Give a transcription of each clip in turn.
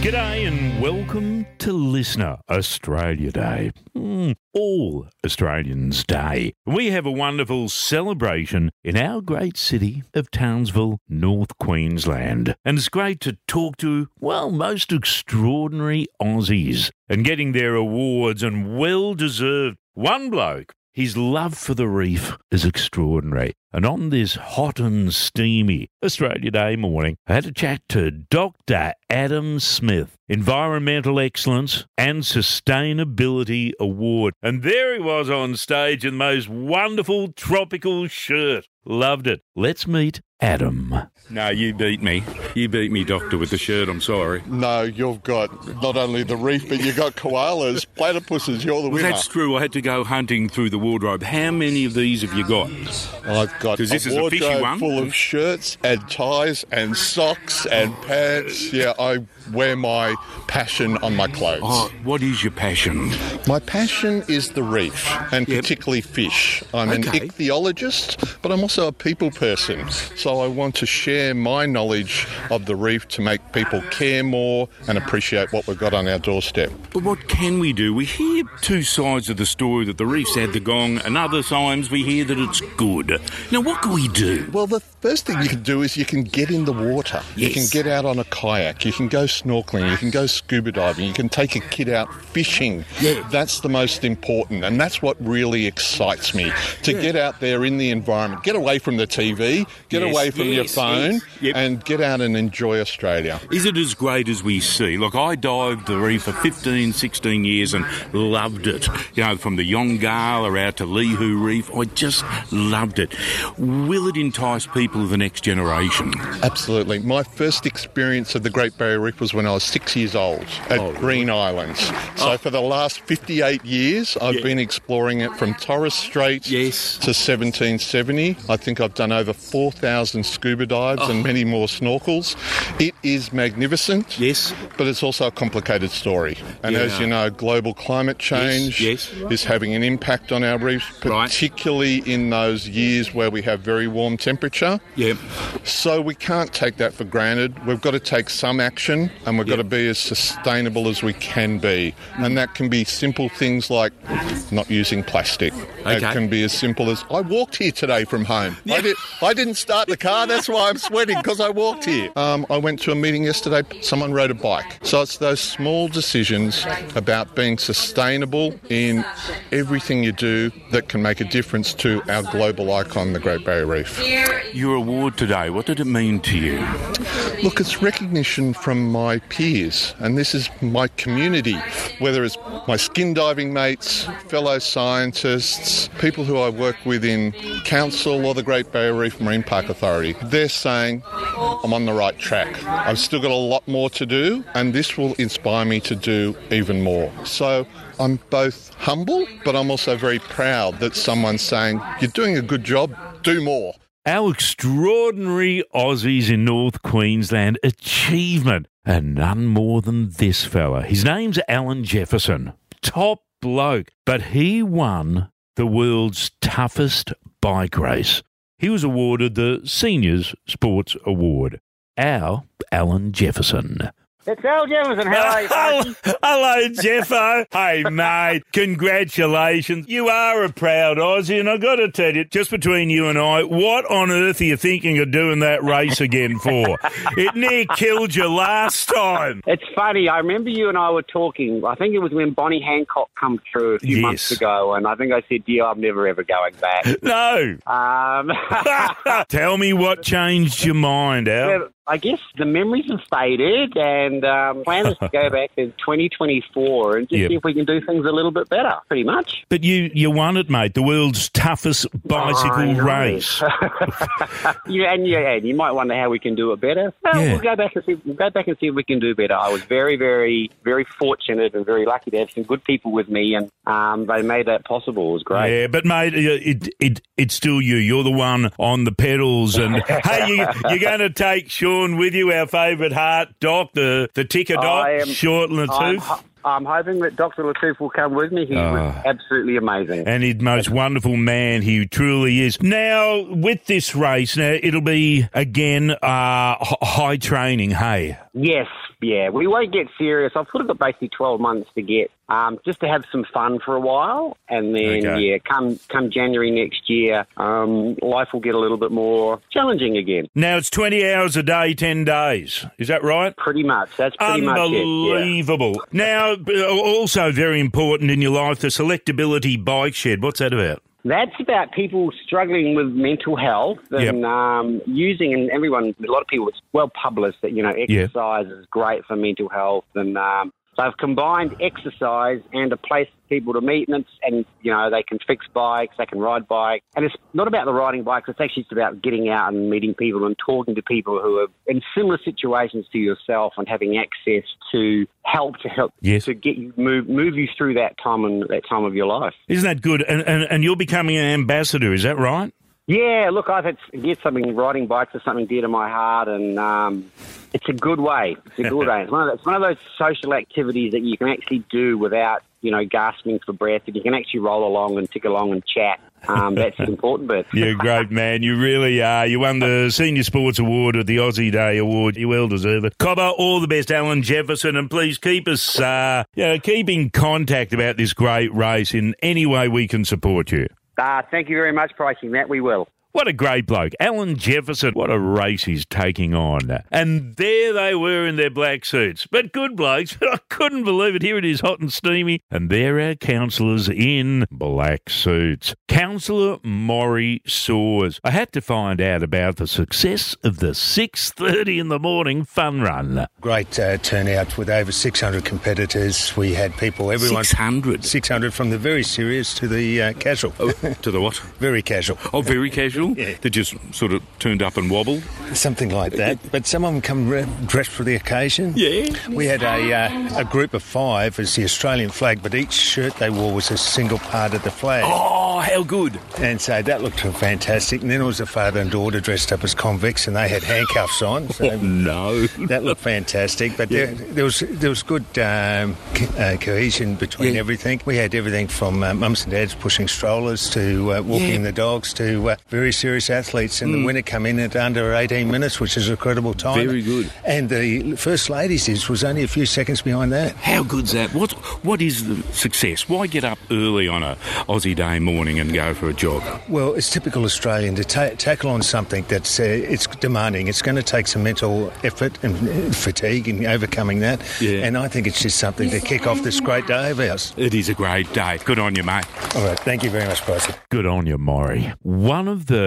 G'day and welcome to Listener Australia Day. Mm, all Australians Day. We have a wonderful celebration in our great city of Townsville, North Queensland. And it's great to talk to, well, most extraordinary Aussies and getting their awards and well deserved. One bloke his love for the reef is extraordinary. And on this hot and steamy Australia Day morning, I had a chat to Dr. Adam Smith, Environmental Excellence and Sustainability Award. And there he was on stage in the most wonderful tropical shirt. Loved it. Let's meet Adam. No, you beat me. You beat me, Doctor, with the shirt. I'm sorry. No, you've got not only the reef, but you've got koalas, platypuses. You're the Well, winner. that's true. I had to go hunting through the wardrobe. How many of these have you got? I've got 'Cause this a is a fishy one. full of shirts and ties and socks and pants. Yeah, I wear my passion on my clothes. Oh, what is your passion? My passion is the reef and Yep. particularly fish. I'm an ichthyologist, but I'm also a people person. So I want to share my knowledge of the reef to make people care more and appreciate what we've got on our doorstep. But what can we do? We hear two sides of the story that the reef's had the gong, and other times we hear that it's good. Now, what can we do? Well, the first thing you can do is you can get in the water. You can get out on a kayak. You can go snorkeling. You can go scuba diving. You can take a kid out fishing. Yeah. That's the most important. And that's what really excites me to get out there in the environment, get away from the TV, get Yes, away from your phone, yes. Yep. and get out and enjoy Australia. Is it as great as we see? Look, I dived the reef for 15, 16 years and loved it. You know, from the Yongala out to Lihou Reef, I just loved it. Will it entice people of the next generation? Absolutely. My first experience of the Great Barrier Reef was when I was six years old at Oh, Green Islands. So oh. for the last 58 years, I've Yeah. been exploring it from Torres Strait Yes. to 1770. I think I've done over 4,000 scuba dives Oh. and many more snorkels. It is magnificent. Yes. But it's also a complicated story. And as you know, global climate change yes. is having an impact on our reefs, Right. particularly in those years where we have very warm temperature. Yep. So we can't take that for granted. We've got to take some action and we've got to be as sustainable as we can be. And that can be simple things like not using plastic. Okay. It can be as simple as I walked here today from home. I, did, I didn't start the car, that's why I'm sweating because I walked here. Um, I went to a meeting yesterday, someone rode a bike. So it's those small decisions about being sustainable in everything you do that can make a difference to our global icon, the Great Barrier Reef. Your award today, what did it mean to you? Look, it's recognition from my peers, and this is my community, whether it's my skin diving mates, fellow scientists, people who I work with in council or the Great Barrier Reef Marine Park Authority. They're saying I'm on the right track. I've still got a lot more to do, and this will inspire me to do even more. So I'm both humble, but I'm also very proud that someone's saying, You're doing a good job, do more. Our extraordinary Aussies in North Queensland achievement. And none more than this fella. His name's Alan Jefferson. Top bloke. But he won the world's toughest bike race. He was awarded the Seniors Sports Award. Our Alan Jefferson. It's Al Jefferson. How are you? Hello, hello, Jeffo. hey, mate. Congratulations. You are a proud Aussie, and I've got to tell you, just between you and I, what on earth are you thinking of doing that race again for? it near killed you last time. It's funny. I remember you and I were talking. I think it was when Bonnie Hancock come through a few Yes. months ago, and I think I said you, "I'm never ever going back." No. Um, Tell me what changed your mind, Al. I guess the memories have faded, and um, plan is to go back in 2024 and just Yep. see if we can do things a little bit better. Pretty much. But you, you won it, mate. The world's toughest bicycle know. race. yeah, and yeah, and you might wonder how we can do it better. Well, Yeah. we'll go back and see. We'll go back and see if we can do better. I was very, very, very fortunate and very lucky to have some good people with me, and um, they made that possible. It was great. Yeah, but mate, it, it it's still you. You're the one on the pedals, and hey, you, you're going to take Sean with you, our favourite heart doc, the the ticker doc, I am- short and the I'm, tooth. I'm hoping that Dr. Latouf will come with me. He was Ah. absolutely amazing. And he's the most wonderful man he truly is. Now, with this race, now it'll be again uh, h- high training. Hey, Yes, yeah, we won't get serious. I've sort of got basically 12 months to get um, just to have some fun for a while, and then Okay. yeah, come come January next year, um, life will get a little bit more challenging again. now it's twenty hours a day, ten days. Is that right? Pretty much. That's pretty much it. Yeah. Unbelievable. Now, also very important in your life, the Selectability Bike Shed. What's that about? That's about people struggling with mental health and Yep. um, using, and everyone, a lot of people, it's well published that, you know, exercise is great for mental health. And um, they've combined exercise and a place for people to meet, and, and, you know, they can fix bikes, they can ride bikes. And it's not about the riding bikes, it's actually just about getting out and meeting people and talking to people who are in similar situations to yourself and having access to help to help Yes. to get you move move you through that time and that time of your life. Isn't that good? And, and, and you're becoming an ambassador, is that right? Yeah, look, I've had get something riding bikes is something dear to my heart, and um, it's a good way. It's a good way. It's one, of those, it's one of those social activities that you can actually do without you know gasping for breath, and you can actually roll along and tick along and chat. Um, that's important bit. You're a great man. You really are. You won the Senior Sports Award at the Aussie Day Award. You well deserve it. Cobber, all the best, Alan Jefferson, and please keep us, uh, you know, keep in contact about this great race in any way we can support you. Uh, thank you very much, Pricing that We will. What a great bloke. Alan Jefferson, what a race he's taking on. And there they were in their black suits. But good blokes, but I couldn't believe it. Here it is, hot and steamy. And there are councillors in black suits. Councillor Maurie Soars. I had to find out about the success of the 6.30 in the morning fun run. Great uh, turnout with over 600 competitors. We had people, everyone. 600. 600 from the very serious to the uh, casual. To the what? very casual. Oh, very casual? Yeah. That just sort of turned up and wobbled? Something like that. But some of them come re- dressed for the occasion. Yeah. We had a, uh, a group of five as the Australian flag, but each shirt they wore was a single part of the flag. Oh, how good. And so that looked fantastic. And then it was a father and daughter dressed up as convicts, and they had handcuffs on. So No. that looked fantastic. But there, there was there was good um, co- uh, cohesion between Yeah. everything. We had everything from uh, mums and dads pushing strollers to uh, walking Yeah. the dogs to uh, very serious athletes. And the winner come in at under 18 minutes, which is a credible time. Very good. And the first ladies is was only a few seconds behind that. How good's that? What What is the success? Why get up early on a Aussie day morning and go for a jog? Well, it's typical Australian to ta- tackle on something that's uh, it's demanding. It's going to take some mental effort and uh, fatigue in overcoming that. Yeah. And I think it's just something to kick off this great day of ours. It is a great day. Good on you, mate. All right, thank you very much, Bryson. Good on you, Maurie. One of the,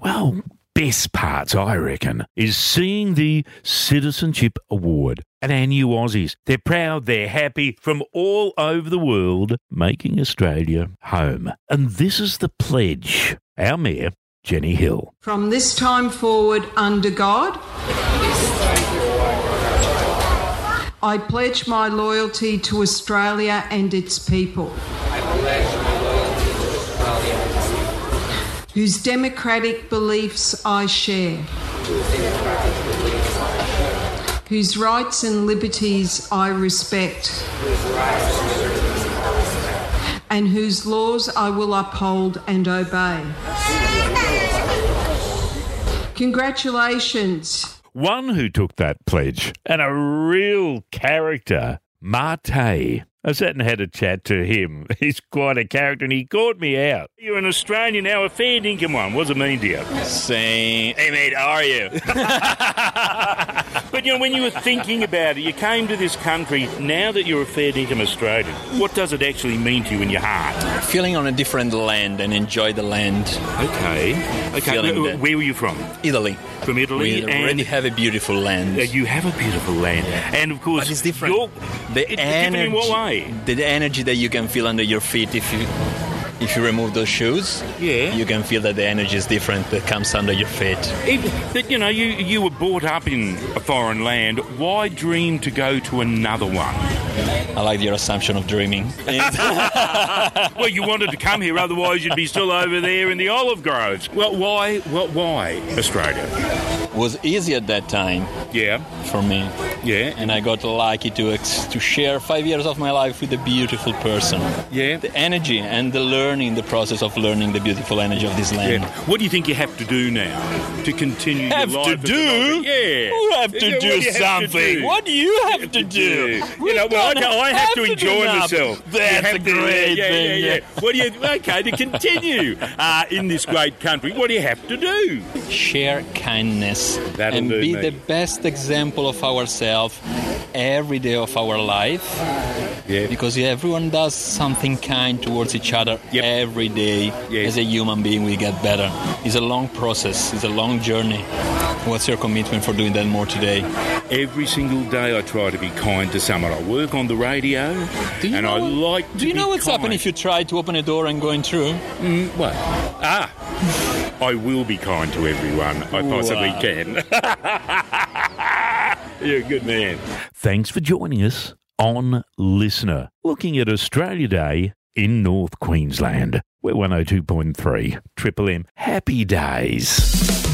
well, best parts, I reckon, is seeing the Citizenship Award at our new Aussies. They're proud, they're happy from all over the world, making Australia home. And this is the pledge. Our Mayor, Jenny Hill. From this time forward, under God, I pledge my loyalty to Australia and its people, whose democratic beliefs I share, whose rights and liberties I respect, and whose laws I will uphold and obey. Congratulations. One who took that pledge, and a real character, Mate. I sat and had a chat to him. He's quite a character, and he caught me out. You're an Australian now, a fair dinkum one. What does it mean to you? saying, "Hey mate, how are you?" But you know, when you were thinking about it, you came to this country. Now that you're a fair dinkum Australian, what does it actually mean to you in your heart? Feeling on a different land and enjoy the land. Okay, okay. Where, where were you from? Italy. From Italy, We and already have a beautiful land. you have a beautiful land, and of course, But it's different. the it's different in what way? The energy that you can feel under your feet if you if you remove those shoes, Yeah. you can feel that the energy is different that comes under your feet. It, but you know, you you were brought up in a foreign land. Why dream to go to another one? I like your assumption of dreaming. Well, you wanted to come here, otherwise you'd be still over there in the olive groves. Well, why? Well, why Australia? Was easy at that time Yeah, for me. yeah, And I got lucky to ex- to share five years of my life with a beautiful person. yeah. The energy and the learning, the process of learning the beautiful energy of this land. Yeah. What do you think you have to do now to continue Have your to life? as do? Yeah. You have to Yeah, do what to something. do? What do you have to do? You know, well, I, I have, have to to enjoy myself. That's a great yeah, thing, Yeah, yeah, yeah. What do you? Okay, to continue uh, in this great country, what do you have to do? share kindness That'll and be me. the best example of ourselves every day of our life Yeah. because everyone does something kind towards each other Yep. every day Yes. as a human being we get better it's a long process it's a long journey what's your commitment for doing that more today Every single day, I try to be kind to someone. I work on the radio, and I what- like to do you know what's kind. happening if you try to open a door and going through What? Ah, I will be kind to everyone I possibly Wow. can. You're a good man. Thanks for joining us on Listener, looking at Australia Day in North Queensland. We're 102.3 Triple M. Happy days.